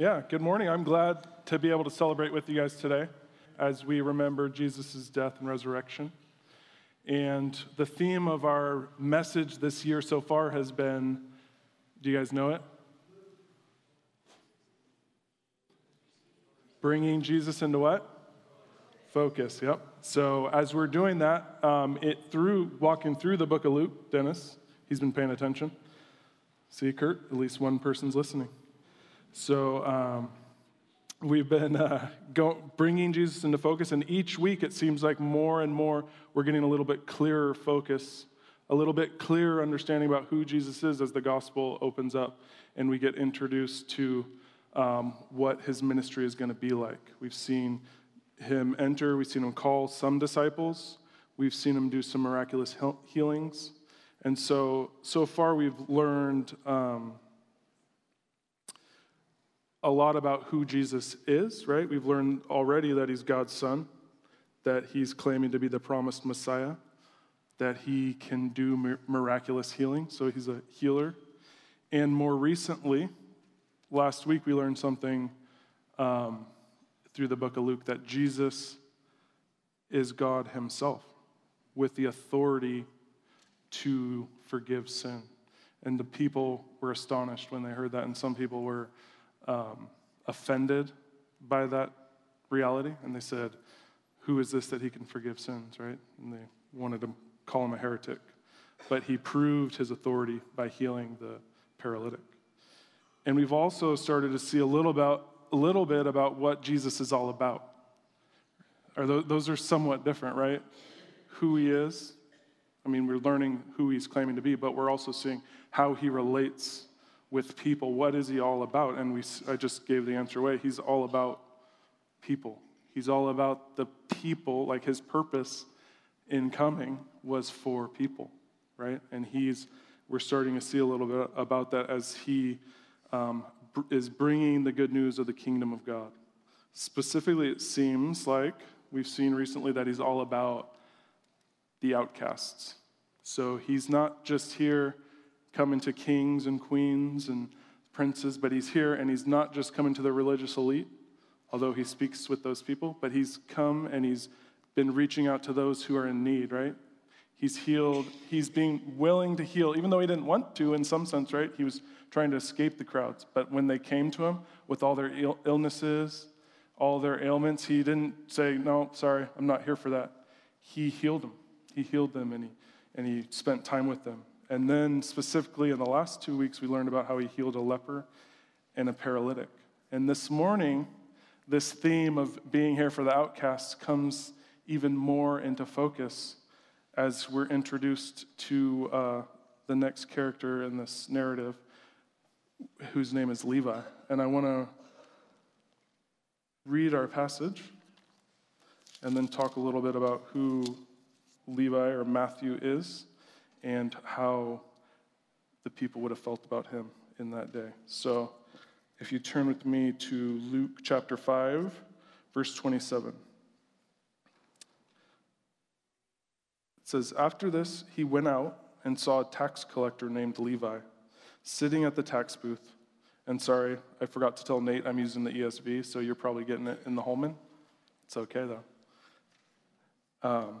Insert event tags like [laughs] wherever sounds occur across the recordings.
Yeah, good morning. I'm glad to be able to celebrate with you guys today as we remember Jesus' death and resurrection. And the theme of our message this year so far has been do you guys know it? Bringing Jesus into what? Focus, yep. So as we're doing that, um, it through walking through the book of Luke, Dennis, he's been paying attention. See, Kurt, at least one person's listening. So um, we've been uh, go, bringing Jesus into focus, and each week it seems like more and more we're getting a little bit clearer focus, a little bit clearer understanding about who Jesus is as the gospel opens up and we get introduced to um, what his ministry is going to be like. We've seen him enter, we've seen him call some disciples, we've seen him do some miraculous healings. And so, so far, we've learned um, a lot about who Jesus is, right? We've learned already that he's God's son, that he's claiming to be the promised Messiah, that he can do miraculous healing, so he's a healer. And more recently, last week we learned something um, through the book of Luke that Jesus is God himself with the authority to forgive sin. And the people were astonished when they heard that, and some people were um, offended by that reality, and they said, Who is this that he can forgive sins, right? And they wanted to call him a heretic. But he proved his authority by healing the paralytic. And we've also started to see a little, about, a little bit about what Jesus is all about. Are those, those are somewhat different, right? Who he is. I mean, we're learning who he's claiming to be, but we're also seeing how he relates with people. What is he all about? And we, I just gave the answer away. He's all about people. He's all about the people, like his purpose in coming was for people, right? And he's, we're starting to see a little bit about that as he um, is bringing the good news of the kingdom of God. Specifically, it seems like we've seen recently that he's all about the outcasts. So he's not just here coming to kings and queens and princes, but he's here and he's not just coming to the religious elite, although he speaks with those people, but he's come and he's been reaching out to those who are in need, right? He's healed, he's being willing to heal, even though he didn't want to in some sense, right? He was trying to escape the crowds. But when they came to him with all their Ill- illnesses, all their ailments, he didn't say, No, sorry, I'm not here for that. He healed them. He healed them and he, and he spent time with them. And then, specifically, in the last two weeks, we learned about how he healed a leper and a paralytic. And this morning, this theme of being here for the outcasts comes even more into focus as we're introduced to uh, the next character in this narrative, whose name is Levi. And I want to read our passage and then talk a little bit about who Levi or Matthew is and how the people would have felt about him in that day. So if you turn with me to Luke chapter 5, verse 27. It says, After this, he went out and saw a tax collector named Levi sitting at the tax booth. And sorry, I forgot to tell Nate I'm using the ESV, so you're probably getting it in the Holman. It's okay though. Um,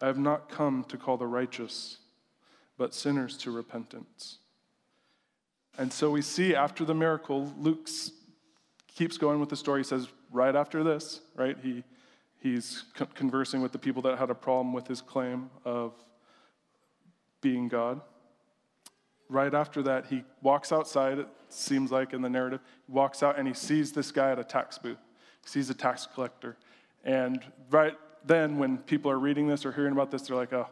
I have not come to call the righteous, but sinners to repentance. And so we see after the miracle, Luke keeps going with the story. He says, right after this, right, he, he's conversing with the people that had a problem with his claim of being God. Right after that, he walks outside, it seems like in the narrative. He walks out and he sees this guy at a tax booth. He sees a tax collector. And right then when people are reading this or hearing about this, they're like, oh,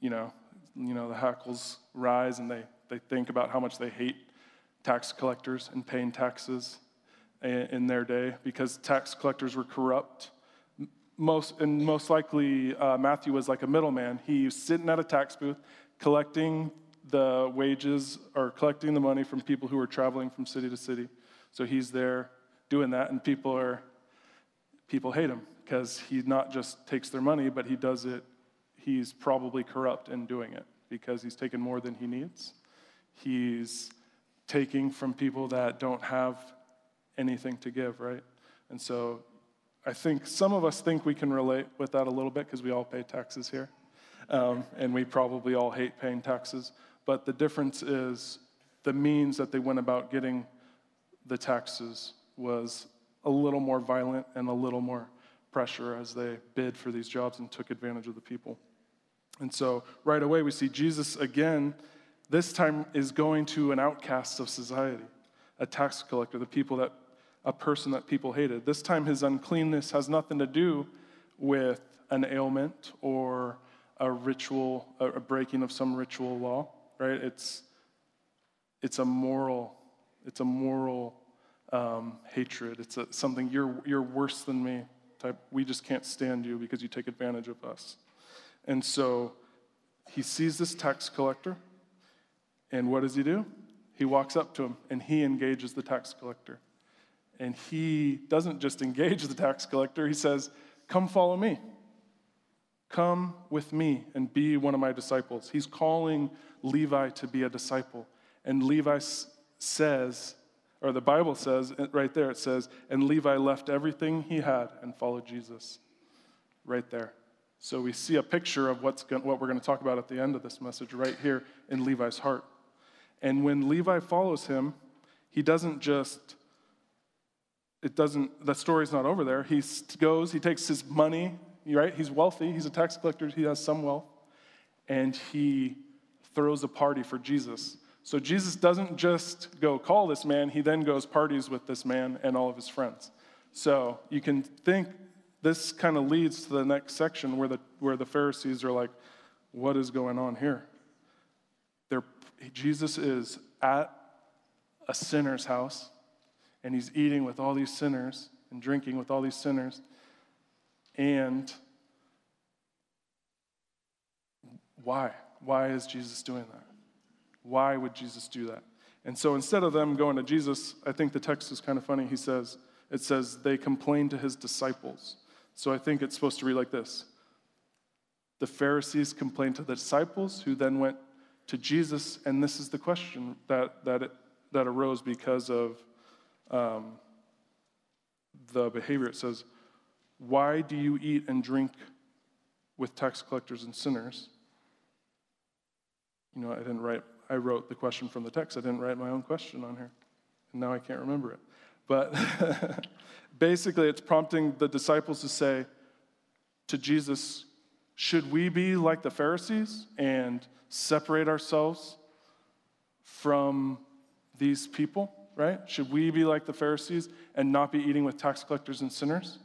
you know, you know, the hackles rise and they, they think about how much they hate tax collectors and paying taxes in their day because tax collectors were corrupt. Most, and most likely, uh, Matthew was like a middleman. He was sitting at a tax booth collecting the wages or collecting the money from people who were traveling from city to city. So he's there doing that, and people are people hate him because he not just takes their money, but he does it. He's probably corrupt in doing it because he's taken more than he needs. He's taking from people that don't have anything to give, right? And so I think some of us think we can relate with that a little bit because we all pay taxes here. Um, and we probably all hate paying taxes. But the difference is the means that they went about getting the taxes was a little more violent and a little more pressure as they bid for these jobs and took advantage of the people. And so right away we see Jesus again, this time is going to an outcast of society, a tax collector, the people that a person that people hated. This time his uncleanness has nothing to do with an ailment or a ritual, a breaking of some ritual law, right? It's, it's a moral, it's a moral um, hatred. It's a, something you're, you're worse than me type. We just can't stand you because you take advantage of us. And so he sees this tax collector, and what does he do? He walks up to him and he engages the tax collector. And he doesn't just engage the tax collector, he says, Come follow me. Come with me and be one of my disciples. He's calling Levi to be a disciple. And Levi says, or the Bible says right there, it says, and Levi left everything he had and followed Jesus. Right there. So we see a picture of what's going, what we're going to talk about at the end of this message right here in Levi's heart. And when Levi follows him, he doesn't just, it doesn't, the story's not over there. He goes, he takes his money, right? He's wealthy, he's a tax collector, he has some wealth, and he throws a party for Jesus. So Jesus doesn't just go call this man, he then goes parties with this man and all of his friends. So you can think this kind of leads to the next section where the, where the Pharisees are like, what is going on here? They're, Jesus is at a sinner's house and he's eating with all these sinners and drinking with all these sinners. And why? Why is Jesus doing that? Why would Jesus do that? And so instead of them going to Jesus, I think the text is kind of funny. He says, it says, they complained to his disciples. So I think it's supposed to read like this The Pharisees complained to the disciples, who then went to Jesus, and this is the question that, that, it, that arose because of um, the behavior. It says, Why do you eat and drink with tax collectors and sinners? You know, I didn't write I wrote the question from the text. I didn't write my own question on here. And now I can't remember it. But [laughs] basically, it's prompting the disciples to say to Jesus, Should we be like the Pharisees and separate ourselves from these people, right? Should we be like the Pharisees and not be eating with tax collectors and sinners?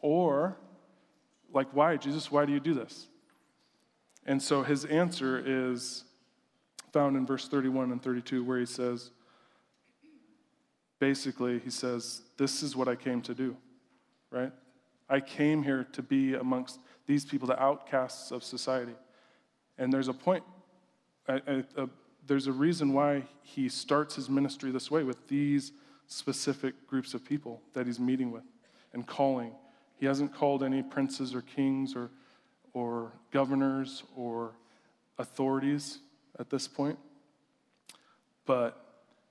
Or, like, why? Jesus, why do you do this? And so his answer is found in verse 31 and 32, where he says, basically, he says, This is what I came to do, right? I came here to be amongst these people, the outcasts of society. And there's a point, there's a reason why he starts his ministry this way with these specific groups of people that he's meeting with and calling. He hasn't called any princes or kings or, or governors or authorities at this point, but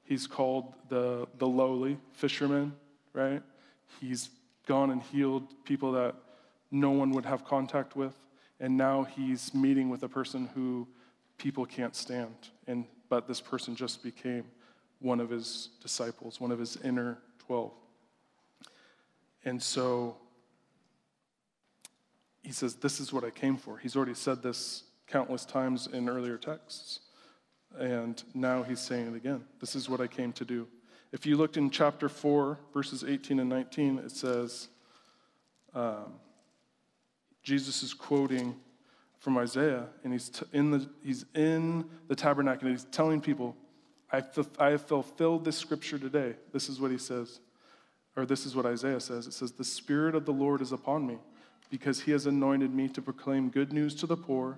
he's called the, the lowly fisherman, right? He's gone and healed people that no one would have contact with, and now he's meeting with a person who people can't stand. And but this person just became one of his disciples, one of his inner 12. And so he says, This is what I came for. He's already said this countless times in earlier texts. And now he's saying it again. This is what I came to do. If you looked in chapter 4, verses 18 and 19, it says, um, Jesus is quoting from Isaiah, and he's, t- in, the, he's in the tabernacle, and he's telling people, I, I have fulfilled this scripture today. This is what he says, or this is what Isaiah says. It says, The Spirit of the Lord is upon me, because he has anointed me to proclaim good news to the poor.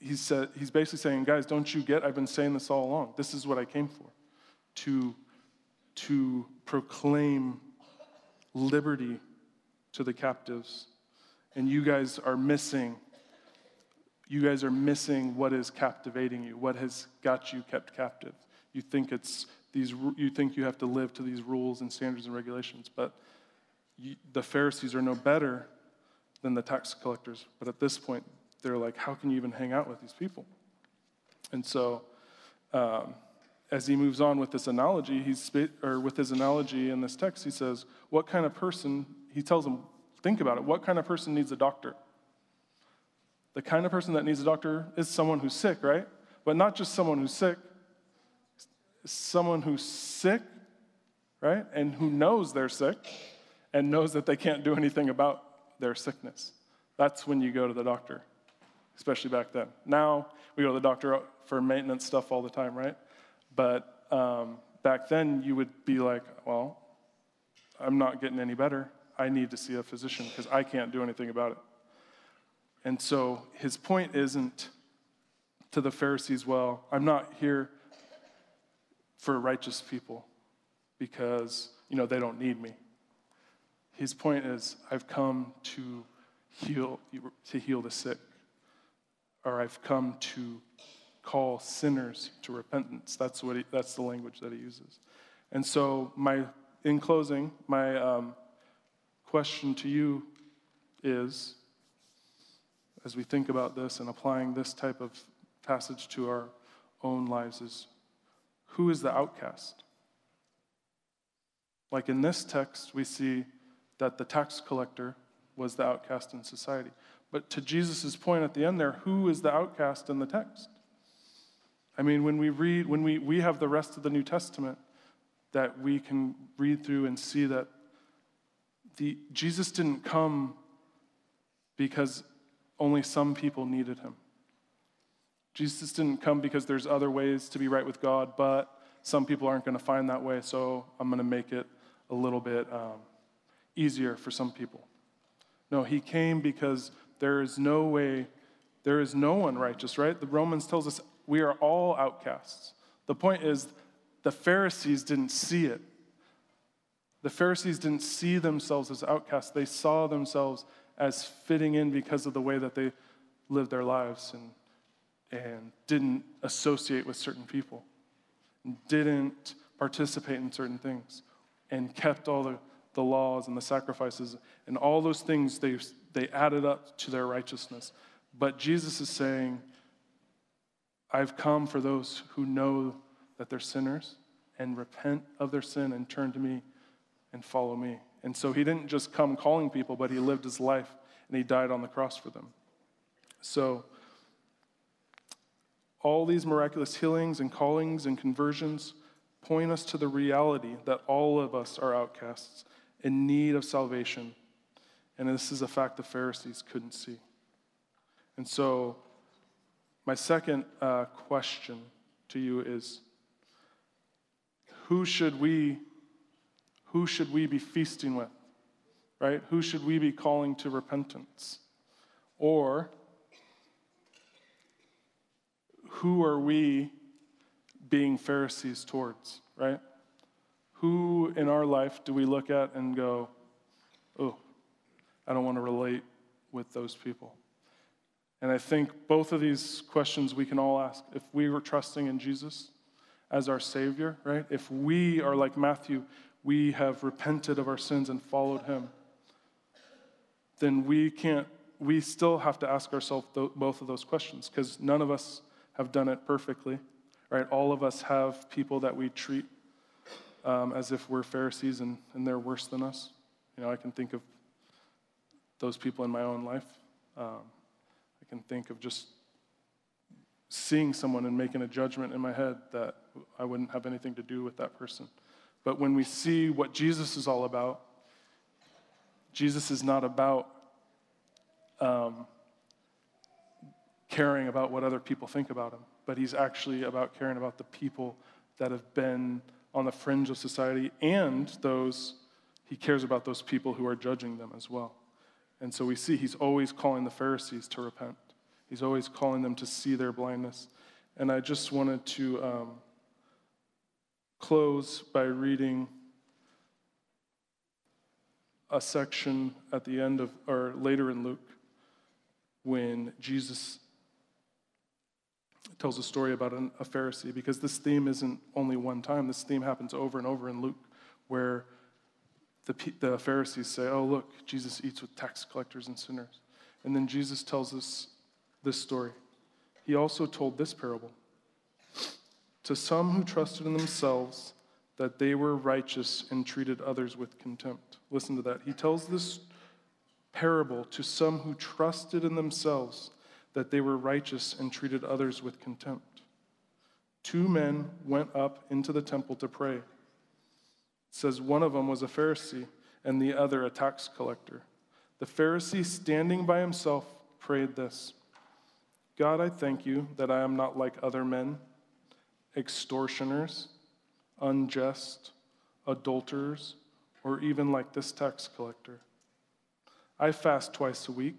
he said, he's basically saying, Guys, don't you get? I've been saying this all along. This is what I came for to, to proclaim liberty to the captives. And you guys are missing you guys are missing what is captivating you, what has got you kept captive. You think it's these, you think you have to live to these rules and standards and regulations, but you, the Pharisees are no better than the tax collectors. But at this point, they're like, how can you even hang out with these people? And so, um, as he moves on with this analogy, he's or with his analogy in this text, he says, "What kind of person?" He tells them, "Think about it. What kind of person needs a doctor?" The kind of person that needs a doctor is someone who's sick, right? But not just someone who's sick, someone who's sick, right? And who knows they're sick and knows that they can't do anything about their sickness. That's when you go to the doctor, especially back then. Now, we go to the doctor for maintenance stuff all the time, right? But um, back then, you would be like, well, I'm not getting any better. I need to see a physician because I can't do anything about it. And so his point isn't to the Pharisees, well, I'm not here for righteous people because, you know, they don't need me. His point is, I've come to heal, to heal the sick, or I've come to call sinners to repentance. That's, what he, that's the language that he uses. And so, my, in closing, my um, question to you is as we think about this and applying this type of passage to our own lives is who is the outcast? Like in this text, we see that the tax collector was the outcast in society. But to Jesus' point at the end there, who is the outcast in the text? I mean, when we read, when we, we have the rest of the New Testament that we can read through and see that the, Jesus didn't come because only some people needed him. Jesus didn't come because there's other ways to be right with God, but some people aren't going to find that way, so I'm going to make it a little bit um, easier for some people. No, he came because there is no way, there is no one righteous, right? The Romans tells us we are all outcasts. The point is, the Pharisees didn't see it. The Pharisees didn't see themselves as outcasts, they saw themselves as fitting in because of the way that they lived their lives and, and didn't associate with certain people, didn't participate in certain things, and kept all the, the laws and the sacrifices and all those things they, they added up to their righteousness. But Jesus is saying, I've come for those who know that they're sinners and repent of their sin and turn to me and follow me. And so he didn't just come calling people, but he lived his life and he died on the cross for them. So, all these miraculous healings and callings and conversions point us to the reality that all of us are outcasts in need of salvation. And this is a fact the Pharisees couldn't see. And so, my second uh, question to you is who should we who should we be feasting with? Right? Who should we be calling to repentance? Or who are we being Pharisees towards, right? Who in our life do we look at and go, oh, I don't want to relate with those people? And I think both of these questions we can all ask. If we were trusting in Jesus as our Savior, right? If we are like Matthew, we have repented of our sins and followed him, then we can't, we still have to ask ourselves both of those questions because none of us have done it perfectly, right? All of us have people that we treat um, as if we're Pharisees and, and they're worse than us. You know, I can think of those people in my own life. Um, I can think of just seeing someone and making a judgment in my head that I wouldn't have anything to do with that person. But when we see what Jesus is all about, Jesus is not about um, caring about what other people think about him, but he's actually about caring about the people that have been on the fringe of society and those, he cares about those people who are judging them as well. And so we see he's always calling the Pharisees to repent, he's always calling them to see their blindness. And I just wanted to um, close by reading a section at the end of, or later in Luke, when Jesus tells a story about an, a Pharisee, because this theme isn't only one time. This theme happens over and over in Luke, where the, the Pharisees say, Oh, look, Jesus eats with tax collectors and sinners. And then Jesus tells us this story. He also told this parable To some who trusted in themselves that they were righteous and treated others with contempt. Listen to that. He tells this parable to some who trusted in themselves that they were righteous and treated others with contempt. Two men went up into the temple to pray. It says one of them was a Pharisee and the other a tax collector. The Pharisee, standing by himself, prayed this God, I thank you that I am not like other men, extortioners, unjust, adulterers, or even like this tax collector. I fast twice a week.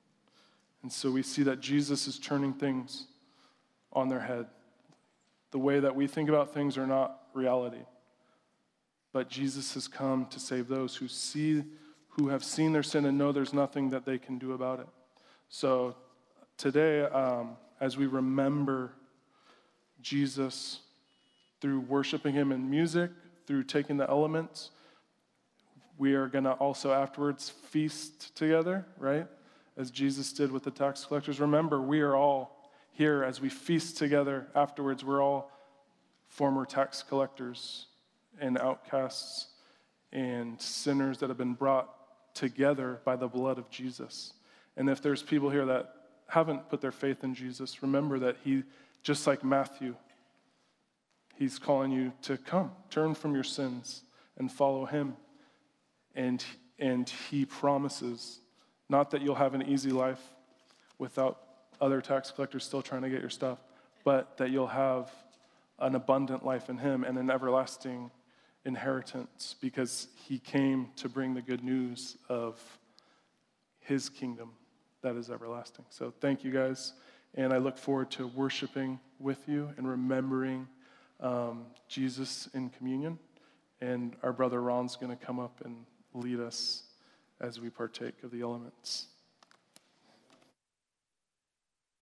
And so we see that Jesus is turning things on their head. The way that we think about things are not reality. But Jesus has come to save those who see who have seen their sin and know there's nothing that they can do about it. So today, um, as we remember Jesus through worshiping him in music, through taking the elements, we are going to also afterwards feast together, right? As Jesus did with the tax collectors. Remember, we are all here as we feast together afterwards. We're all former tax collectors and outcasts and sinners that have been brought together by the blood of Jesus. And if there's people here that haven't put their faith in Jesus, remember that He, just like Matthew, He's calling you to come, turn from your sins and follow Him. And, and He promises not that you'll have an easy life without other tax collectors still trying to get your stuff, but that you'll have an abundant life in Him and an everlasting inheritance because He came to bring the good news of His kingdom that is everlasting. So thank you guys. And I look forward to worshiping with you and remembering um, Jesus in communion. And our brother Ron's going to come up and lead us as we partake of the elements.